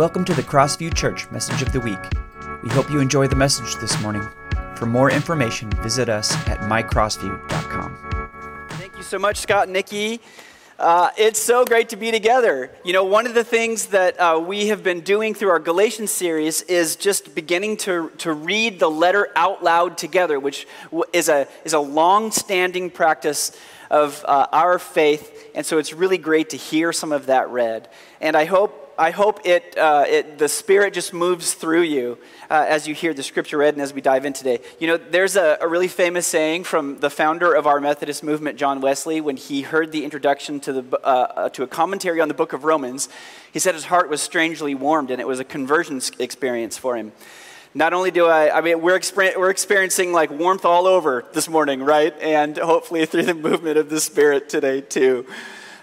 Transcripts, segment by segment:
Welcome to the Crossview Church Message of the Week. We hope you enjoy the message this morning. For more information, visit us at mycrossview.com. Thank you so much, Scott and Nikki. Uh, it's so great to be together. You know, one of the things that uh, we have been doing through our Galatians series is just beginning to, to read the letter out loud together, which is a, is a long standing practice of uh, our faith. And so it's really great to hear some of that read. And I hope I hope it, uh, it, the Spirit just moves through you uh, as you hear the scripture read and as we dive in today. You know, there's a, a, really famous saying from the founder of our Methodist movement, John Wesley, when he heard the introduction to, the, uh, uh to a commentary on the book of Romans. He said his heart was strangely warmed and it was a conversion experience for him. Not only do I, I mean, we're, exper- we're experiencing like warmth all over this morning, right? And hopefully through the movement of the Spirit today, too.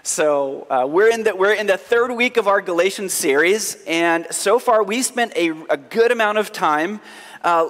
So uh, we're, in the, we're in the third week of our Galatians series, and so far we spent a, a good amount of time uh,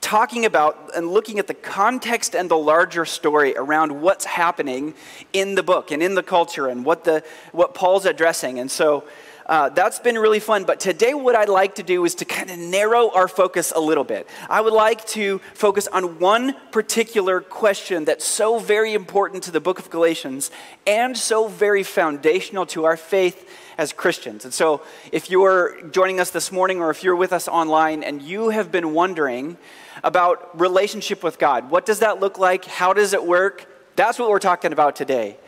talking about and looking at the context and the larger story around what's happening in the book and in the culture and what, the, what Paul's addressing. And so uh, that's been really fun. But today, what I'd like to do is to kind of narrow our focus a little bit. I would like to focus on one particular question that's so very important to the book of Galatians and so very foundational to our faith as Christians. And so, if you're joining us this morning or if you're with us online and you have been wondering about relationship with God, what does that look like? How does it work? That's what we're talking about today.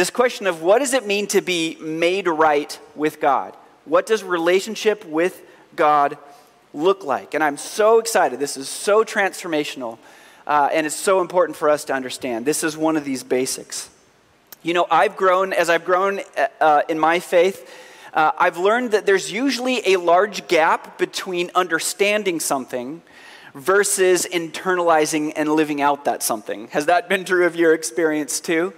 This question of what does it mean to be made right with God? What does relationship with God look like? And I'm so excited. This is so transformational, uh, and it's so important for us to understand. This is one of these basics. You know, I've grown, as I've grown uh, uh in my faith, uh, I've learned that there's usually a large gap between understanding something versus internalizing and living out that something. Has that been true of your experience too?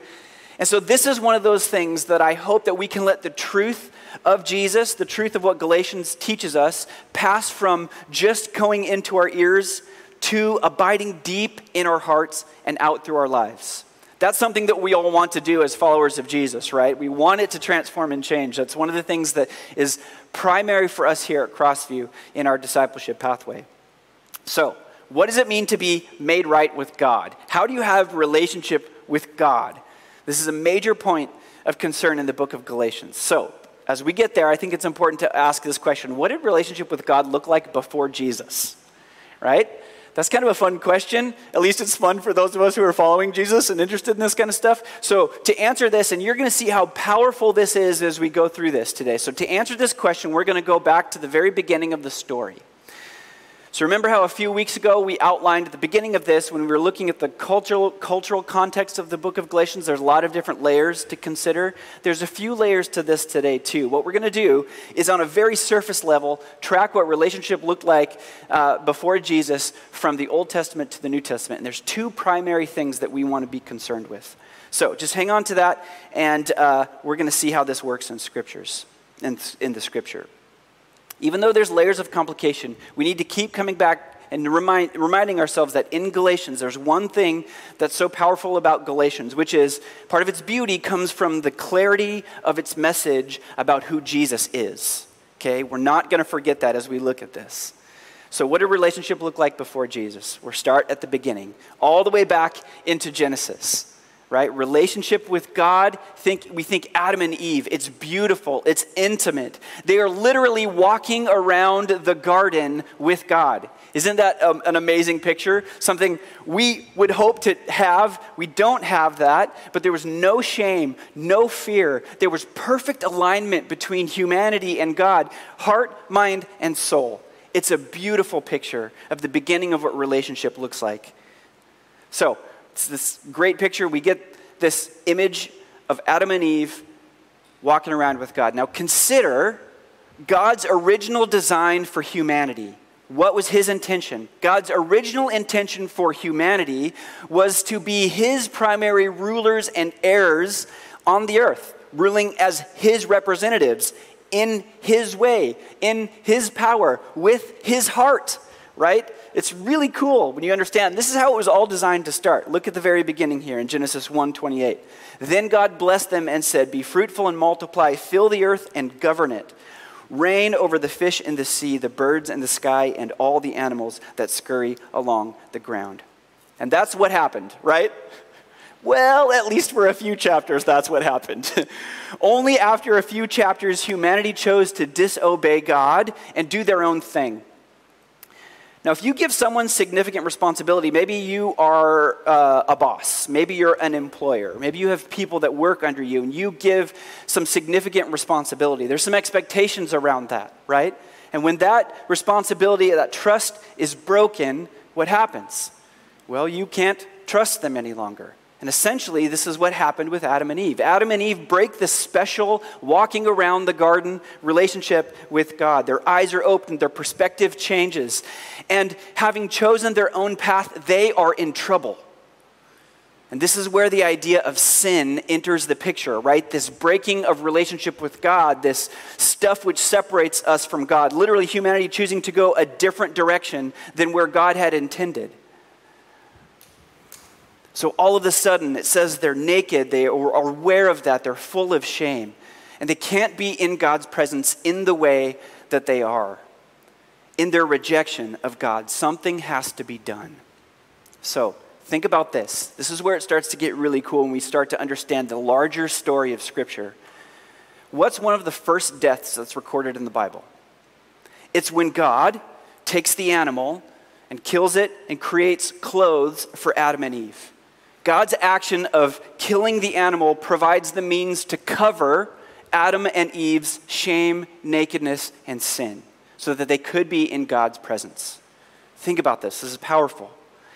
And so this is one of those things that I hope that we can let the truth of Jesus, the truth of what Galatians teaches us, pass from just going into our ears to abiding deep in our hearts and out through our lives. That's something that we all want to do as followers of Jesus, right? We want it to transform and change. That's one of the things that is primary for us here at Crossview in our discipleship pathway. So, what does it mean to be made right with God? How do you have relationship with God? This is a major point of concern in the book of Galatians. So, as we get there, I think it's important to ask this question What did relationship with God look like before Jesus? Right? That's kind of a fun question. At least it's fun for those of us who are following Jesus and interested in this kind of stuff. So, to answer this, and you're going to see how powerful this is as we go through this today. So, to answer this question, we're going to go back to the very beginning of the story. So, remember how a few weeks ago we outlined at the beginning of this, when we were looking at the cultural, cultural context of the book of Galatians, there's a lot of different layers to consider. There's a few layers to this today, too. What we're going to do is, on a very surface level, track what relationship looked like uh, before Jesus from the Old Testament to the New Testament. And there's two primary things that we want to be concerned with. So, just hang on to that, and uh, we're going to see how this works in scriptures, in, in the scripture. Even though there's layers of complication, we need to keep coming back and remind, reminding ourselves that in Galatians, there's one thing that's so powerful about Galatians, which is part of its beauty comes from the clarity of its message about who Jesus is. Okay? We're not going to forget that as we look at this. So, what did relationship look like before Jesus? We'll start at the beginning, all the way back into Genesis right? Relationship with God, think, we think Adam and Eve. It's beautiful, it's intimate. They are literally walking around the garden with God. Isn't that um, an amazing picture? Something we would hope to have. We don't have that, but there was no shame, no fear. There was perfect alignment between humanity and God, heart, mind, and soul. It's a beautiful picture of the beginning of what relationship looks like. So, it's this great picture. We get this image of Adam and Eve walking around with God. Now, consider God's original design for humanity. What was his intention? God's original intention for humanity was to be his primary rulers and heirs on the earth, ruling as his representatives in his way, in his power, with his heart right? It's really cool when you understand this is how it was all designed to start. Look at the very beginning here in Genesis 1:28. Then God blessed them and said, "Be fruitful and multiply, fill the earth and govern it. reign over the fish in the sea, the birds in the sky, and all the animals that scurry along the ground. And that's what happened, right? Well, at least for a few chapters, that's what happened. Only after a few chapters, humanity chose to disobey God and do their own thing. Now, if you give someone significant responsibility, maybe you are uh, a boss, maybe you're an employer, maybe you have people that work under you, and you give some significant responsibility. There's some expectations around that, right? And when that responsibility, that trust is broken, what happens? Well, you can't trust them any longer. And essentially, this is what happened with Adam and Eve. Adam and Eve break this special walking around the garden relationship with God. Their eyes are opened, their perspective changes. And having chosen their own path, they are in trouble. And this is where the idea of sin enters the picture, right? This breaking of relationship with God, this stuff which separates us from God. Literally, humanity choosing to go a different direction than where God had intended. So all of a sudden, it says they're naked, they are aware of that, they're full of shame. And they can't be in God's presence in the way that they are. In their rejection of God, something has to be done. So, think about this. This is where it starts to get really cool when we start to understand the larger story of Scripture. What's one of the first deaths that's recorded in the Bible? It's when God takes the animal and kills it and creates clothes for Adam and Eve. God's action of killing the animal provides the means to cover Adam and Eve's shame, nakedness, and sin so that they could be in God's presence. Think about this. This is powerful.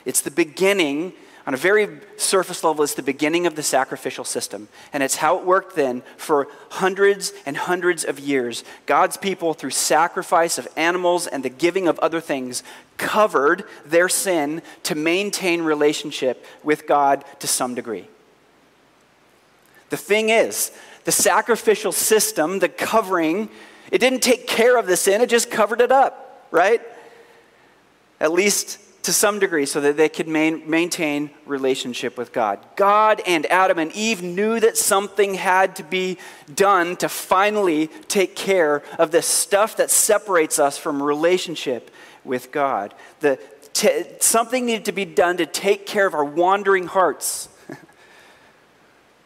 It's the beginning on a very surface level, it's the beginning of the sacrificial system. And it's how it worked then for hundreds and hundreds of years. God's people, through sacrifice of animals and the giving of other things, covered their sin to maintain relationship with God to some degree. The thing is, the sacrificial system, the covering, it didn't take care of the sin, it just covered it up, right? At least to some degree so that they could main, maintain relationship with God. God and Adam and Eve knew that something had to be done to finally take care of the stuff that separates us from relationship with God. The, t- something needed to be done to take care of our wandering hearts.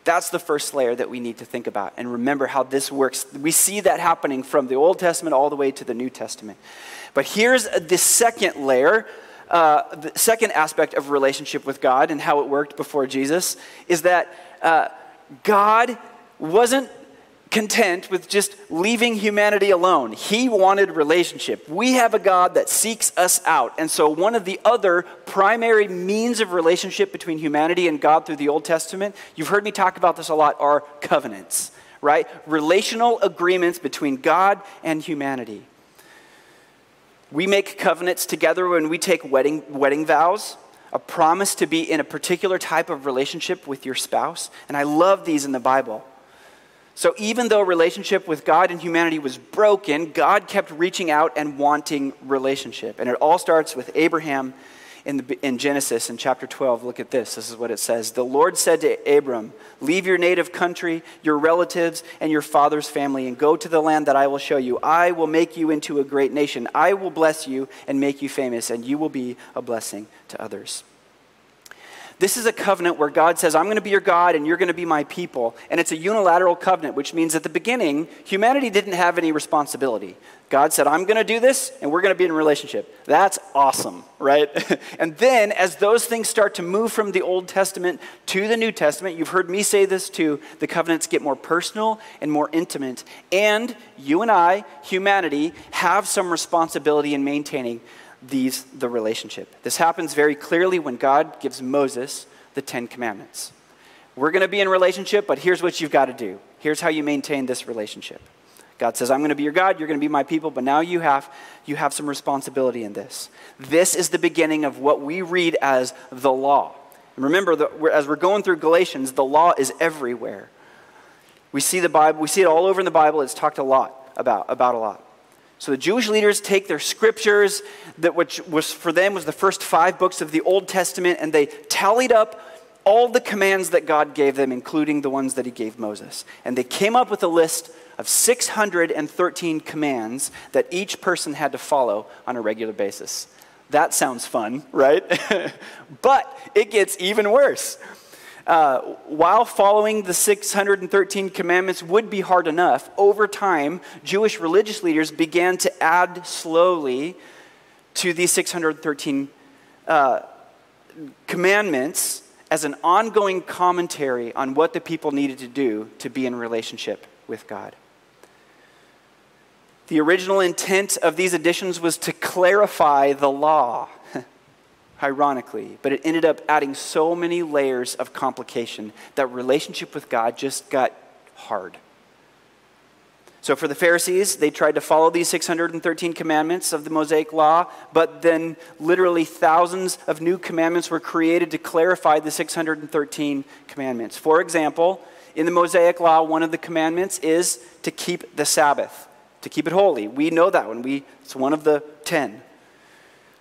That's the first layer that we need to think about and remember how this works. We see that happening from the Old Testament all the way to the New Testament. But here's the second layer uh, the second aspect of relationship with God and how it worked before Jesus is that uh, God wasn't content with just leaving humanity alone. He wanted relationship. We have a God that seeks us out. And so, one of the other primary means of relationship between humanity and God through the Old Testament, you've heard me talk about this a lot, are covenants, right? Relational agreements between God and humanity. We make covenants together when we take wedding, wedding vows, a promise to be in a particular type of relationship with your spouse. And I love these in the Bible. So even though relationship with God and humanity was broken, God kept reaching out and wanting relationship. And it all starts with Abraham in, the, in Genesis in chapter 12, look at this. This is what it says. The Lord said to Abram, Leave your native country, your relatives, and your father's family, and go to the land that I will show you. I will make you into a great nation. I will bless you and make you famous, and you will be a blessing to others. This is a covenant where God says, I'm going to be your God and you're going to be my people. And it's a unilateral covenant, which means at the beginning, humanity didn't have any responsibility. God said, I'm going to do this and we're going to be in relationship. That's awesome, right? and then as those things start to move from the Old Testament to the New Testament, you've heard me say this too, the covenants get more personal and more intimate. And you and I, humanity, have some responsibility in maintaining these the relationship. This happens very clearly when God gives Moses the 10 commandments. We're going to be in relationship, but here's what you've got to do. Here's how you maintain this relationship. God says, I'm going to be your God, you're going to be my people, but now you have, you have some responsibility in this. This is the beginning of what we read as the law. And remember, that as we're going through Galatians, the law is everywhere. We see the Bible, we see it all over in the Bible, it's talked a lot about, about a lot. So the Jewish leaders take their scriptures, that which was for them was the first five books of the Old Testament, and they tallied up all the commands that God gave them, including the ones that He gave Moses. And they came up with a list of 613 commands that each person had to follow on a regular basis. That sounds fun, right? but it gets even worse. Uh, while following the 613 commandments would be hard enough, over time, Jewish religious leaders began to add slowly to these 613 uh, commandments as an ongoing commentary on what the people needed to do to be in relationship with God. The original intent of these additions was to clarify the law, ironically, but it ended up adding so many layers of complication that relationship with God just got hard. So, for the Pharisees, they tried to follow these 613 commandments of the Mosaic Law, but then literally thousands of new commandments were created to clarify the 613 commandments. For example, in the Mosaic Law, one of the commandments is to keep the Sabbath, to keep it holy. We know that one. We, it's one of the 10,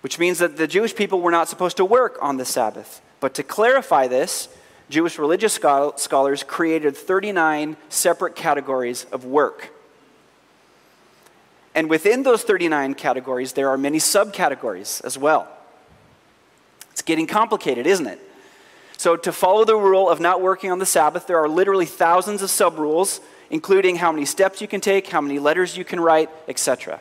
which means that the Jewish people were not supposed to work on the Sabbath. But to clarify this, Jewish religious scholars created 39 separate categories of work. And within those 39 categories, there are many subcategories as well. It's getting complicated, isn't it? So, to follow the rule of not working on the Sabbath, there are literally thousands of sub rules, including how many steps you can take, how many letters you can write, etc.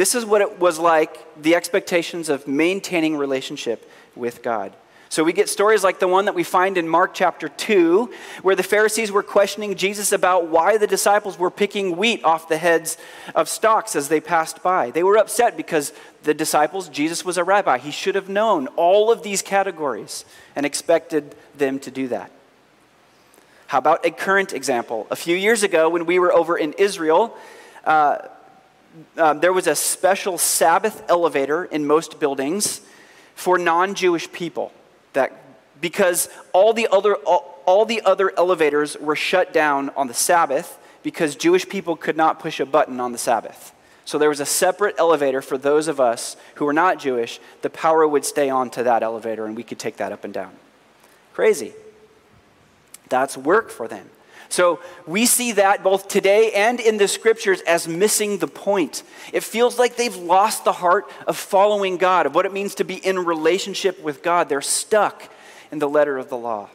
This is what it was like the expectations of maintaining relationship with God. So we get stories like the one that we find in Mark chapter 2, where the Pharisees were questioning Jesus about why the disciples were picking wheat off the heads of stalks as they passed by. They were upset because the disciples, Jesus was a rabbi. He should have known all of these categories and expected them to do that. How about a current example? A few years ago, when we were over in Israel, uh, um, there was a special Sabbath elevator in most buildings for non Jewish people that because all the other all, all the other elevators were shut down on the Sabbath because Jewish people could not push a button on the Sabbath. So there was a separate elevator for those of us who were not Jewish. The power would stay on to that elevator and we could take that up and down. Crazy. That's work for them. So we see that both today and in the scriptures as missing the point. It feels like they've lost the heart of following God, of what it means to be in relationship with God. They're stuck in the letter of the law.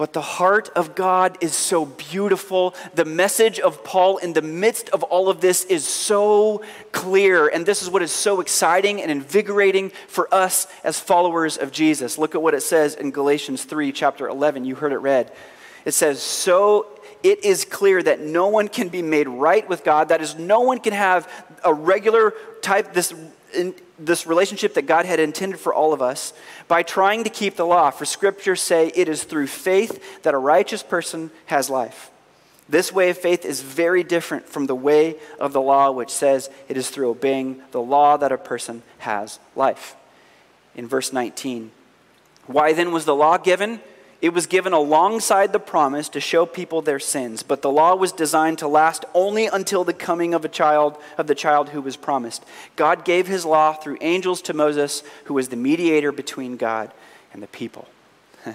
But the heart of God is so beautiful. The message of Paul in the midst of all of this is so clear. And this is what is so exciting and invigorating for us as followers of Jesus. Look at what it says in Galatians 3, chapter 11. You heard it read. It says, So it is clear that no one can be made right with God. That is, no one can have a regular type, this in this relationship that God had intended for all of us by trying to keep the law. For scriptures say it is through faith that a righteous person has life. This way of faith is very different from the way of the law, which says it is through obeying the law that a person has life. In verse 19, why then was the law given? It was given alongside the promise to show people their sins, but the law was designed to last only until the coming of a child of the child who was promised. God gave his law through angels to Moses, who was the mediator between God and the people.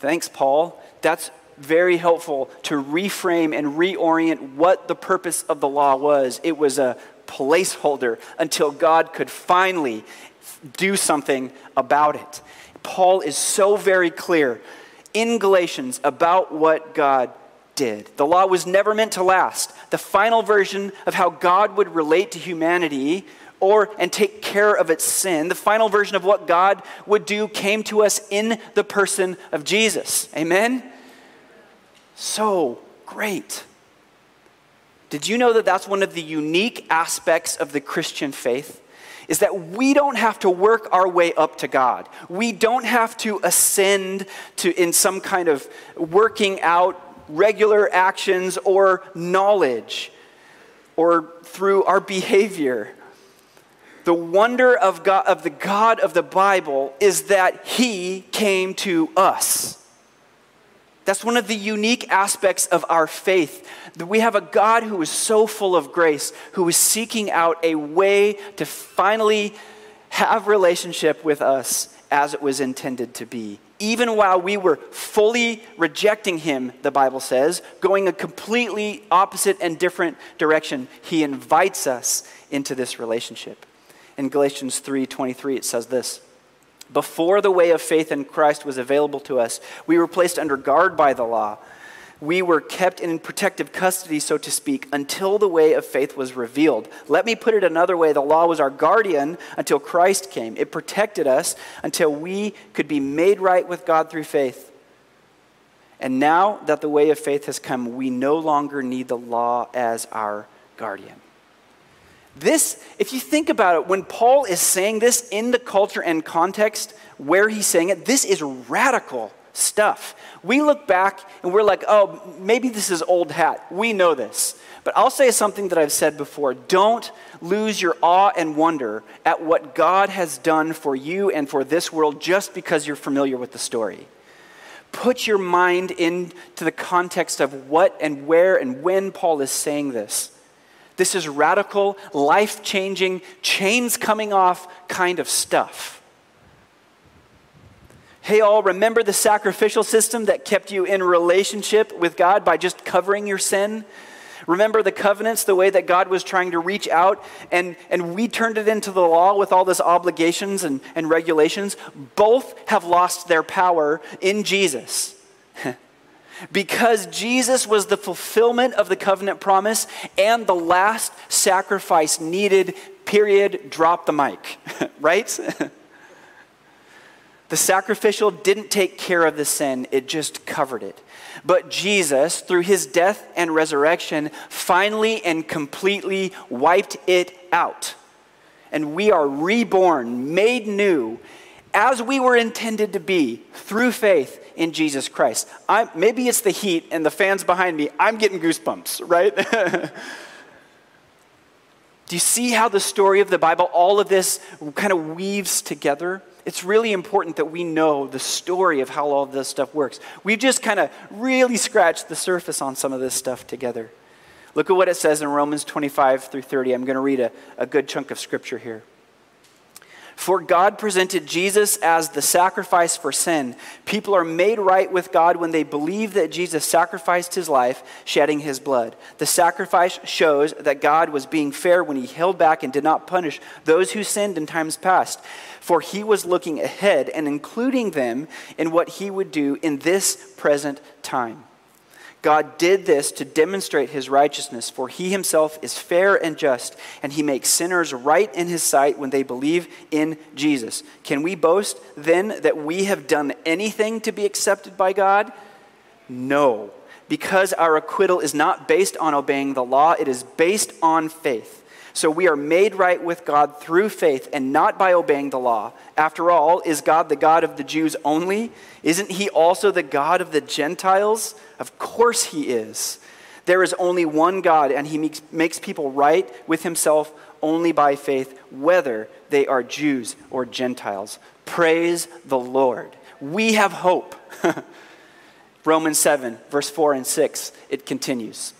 Thanks, Paul. That's very helpful to reframe and reorient what the purpose of the law was. It was a placeholder until God could finally do something about it. Paul is so very clear in Galatians about what God did. The law was never meant to last. The final version of how God would relate to humanity or and take care of its sin, the final version of what God would do came to us in the person of Jesus. Amen. So great. Did you know that that's one of the unique aspects of the Christian faith? Is that we don't have to work our way up to God. We don't have to ascend to in some kind of working out regular actions or knowledge or through our behavior. The wonder of God of the God of the Bible is that he came to us. That's one of the unique aspects of our faith. That we have a God who is so full of grace, who is seeking out a way to finally have relationship with us as it was intended to be Even while we were fully rejecting him, the Bible says, going a completely opposite and different direction, he invites us into this relationship. In Galatians 3:23 it says this: Before the way of faith in Christ was available to us, we were placed under guard by the law we were kept in protective custody, so to speak, until the way of faith was revealed. Let me put it another way the law was our guardian until Christ came. It protected us until we could be made right with God through faith. And now that the way of faith has come, we no longer need the law as our guardian. This, if you think about it, when Paul is saying this in the culture and context where he's saying it, this is radical stuff. We look back and we're like, oh, maybe this is old hat. We know this. But I'll say something that I've said before. Don't lose your awe and wonder at what God has done for you and for this world just because you're familiar with the story. Put your mind into the context of what and where and when Paul is saying this. This is radical, life changing, chains coming off kind of stuff. Hey, all, remember the sacrificial system that kept you in relationship with God by just covering your sin? Remember the covenants, the way that God was trying to reach out, and, and we turned it into the law with all these obligations and, and regulations? Both have lost their power in Jesus. Because Jesus was the fulfillment of the covenant promise and the last sacrifice needed, period, drop the mic, right? The sacrificial didn't take care of the sin, it just covered it. But Jesus, through his death and resurrection, finally and completely wiped it out. And we are reborn, made new, as we were intended to be through faith in Jesus Christ. I, maybe it's the heat and the fans behind me. I'm getting goosebumps, right? Do you see how the story of the Bible, all of this kind of weaves together? it's really important that we know the story of how all of this stuff works. We've just kind of really scratched the surface on some of this stuff together. Look at what it says in Romans 25 through 30. I'm going to read a, a good chunk of scripture here. For God presented Jesus as the sacrifice for sin. People are made right with God when they believe that Jesus sacrificed his life, shedding his blood. The sacrifice shows that God was being fair when he held back and did not punish those who sinned in times past, for he was looking ahead and including them in what he would do in this present time. God did this to demonstrate his righteousness, for he himself is fair and just, and he makes sinners right in his sight when they believe in Jesus. Can we boast then that we have done anything to be accepted by God? No, because our acquittal is not based on obeying the law, it is based on faith. So we are made right with God through faith and not by obeying the law. After all, is God the God of the Jews only? Isn't he also the God of the Gentiles? Of course he is. There is only one God, and he makes, makes people right with himself only by faith, whether they are Jews or Gentiles. Praise the Lord. We have hope. Romans 7, verse 4 and 6, it continues.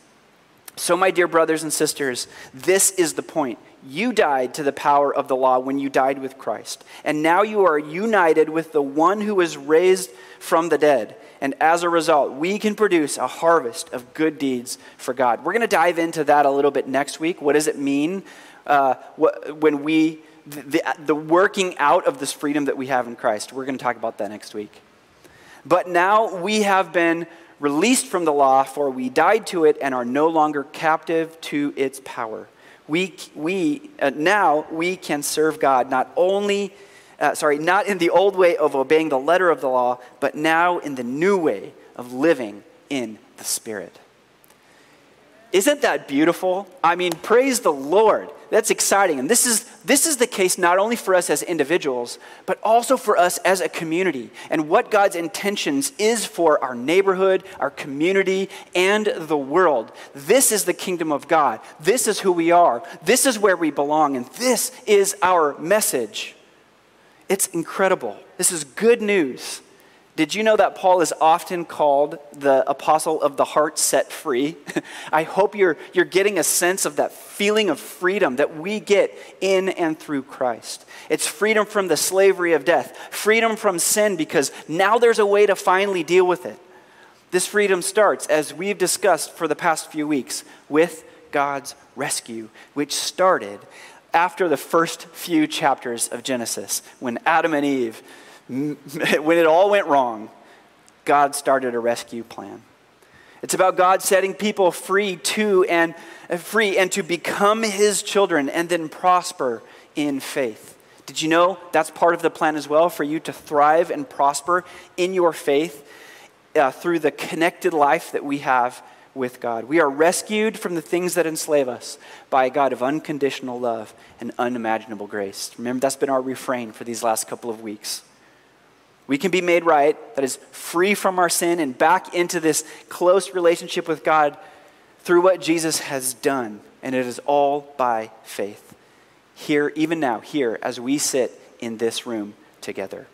So, my dear brothers and sisters, this is the point. You died to the power of the law when you died with Christ. And now you are united with the one who was raised from the dead. And as a result, we can produce a harvest of good deeds for God. We're going to dive into that a little bit next week. What does it mean uh, when we, the, the working out of this freedom that we have in Christ? We're going to talk about that next week. But now we have been released from the law, for we died to it and are no longer captive to its power. We, we uh, now we can serve God not only, uh, sorry, not in the old way of obeying the letter of the law, but now in the new way of living in the Spirit. Isn't that beautiful? I mean, praise the Lord. That's exciting. And this is, this is the case not only for us as individuals, but also for us as a community. And what God's intentions is for our neighborhood, our community, and the world. This is the kingdom of God. This is who we are. This is where we belong. And this is our message. It's incredible. This is good news. Did you know that Paul is often called the apostle of the heart set free? I hope you're, you're getting a sense of that feeling of freedom that we get in and through Christ. It's freedom from the slavery of death, freedom from sin, because now there's a way to finally deal with it. This freedom starts, as we've discussed for the past few weeks, with God's rescue, which started after the first few chapters of Genesis, when Adam and Eve when it all went wrong, God started a rescue plan. It's about God setting people free to and uh, free and to become his children and then prosper in faith. Did you know that's part of the plan as well for you to thrive and prosper in your faith uh, through the connected life that we have with God? We are rescued from the things that enslave us by a God of unconditional love and unimaginable grace. Remember, that's been our refrain for these last couple of weeks. We can be made right, that is free from our sin and back into this close relationship with God through what Jesus has done. And it is all by faith. Here, even now, here, as we sit in this room together.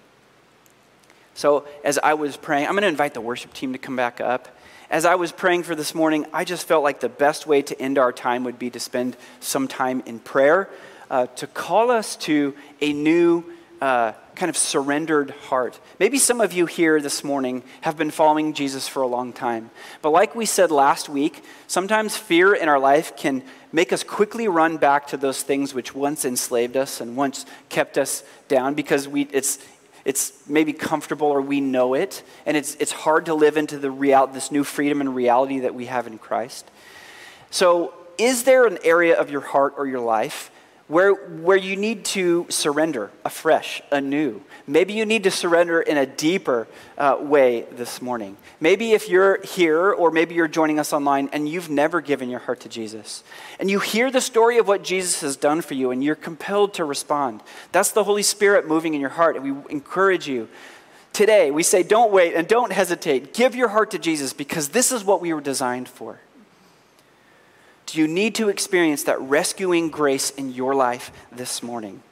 So, as I was praying, I'm going to invite the worship team to come back up. As I was praying for this morning, I just felt like the best way to end our time would be to spend some time in prayer, uh, to call us to a new uh, kind of surrendered heart. Maybe some of you here this morning have been following Jesus for a long time. But like we said last week, sometimes fear in our life can make us quickly run back to those things which once enslaved us and once kept us down because we, it's, it's maybe comfortable or we know it. And it's, it's hard to live into the real, this new freedom and reality that we have in Christ. So, is there an area of your heart or your life where, where you need to surrender afresh, anew. Maybe you need to surrender in a deeper uh, way this morning. Maybe if you're here, or maybe you're joining us online and you've never given your heart to Jesus, and you hear the story of what Jesus has done for you, and you're compelled to respond. That's the Holy Spirit moving in your heart, and we encourage you. Today, we say, don't wait and don't hesitate. Give your heart to Jesus because this is what we were designed for. Do you need to experience that rescuing grace in your life this morning?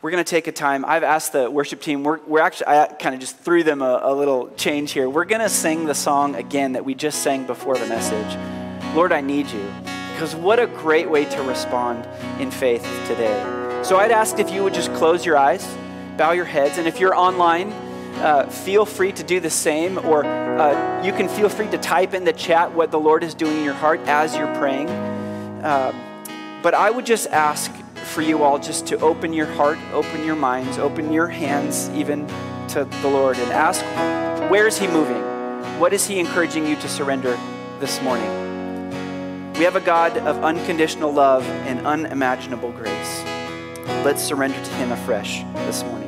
We're going to take a time. I've asked the worship team, we're, we're actually, I kind of just threw them a, a little change here. We're going to sing the song again that we just sang before the message Lord, I need you. Because what a great way to respond in faith today. So I'd ask if you would just close your eyes, bow your heads, and if you're online, uh, feel free to do the same, or uh, you can feel free to type in the chat what the Lord is doing in your heart as you're praying. Uh, but I would just ask for you all just to open your heart, open your minds, open your hands even to the Lord and ask, where is He moving? What is He encouraging you to surrender this morning? We have a God of unconditional love and unimaginable grace. Let's surrender to Him afresh this morning.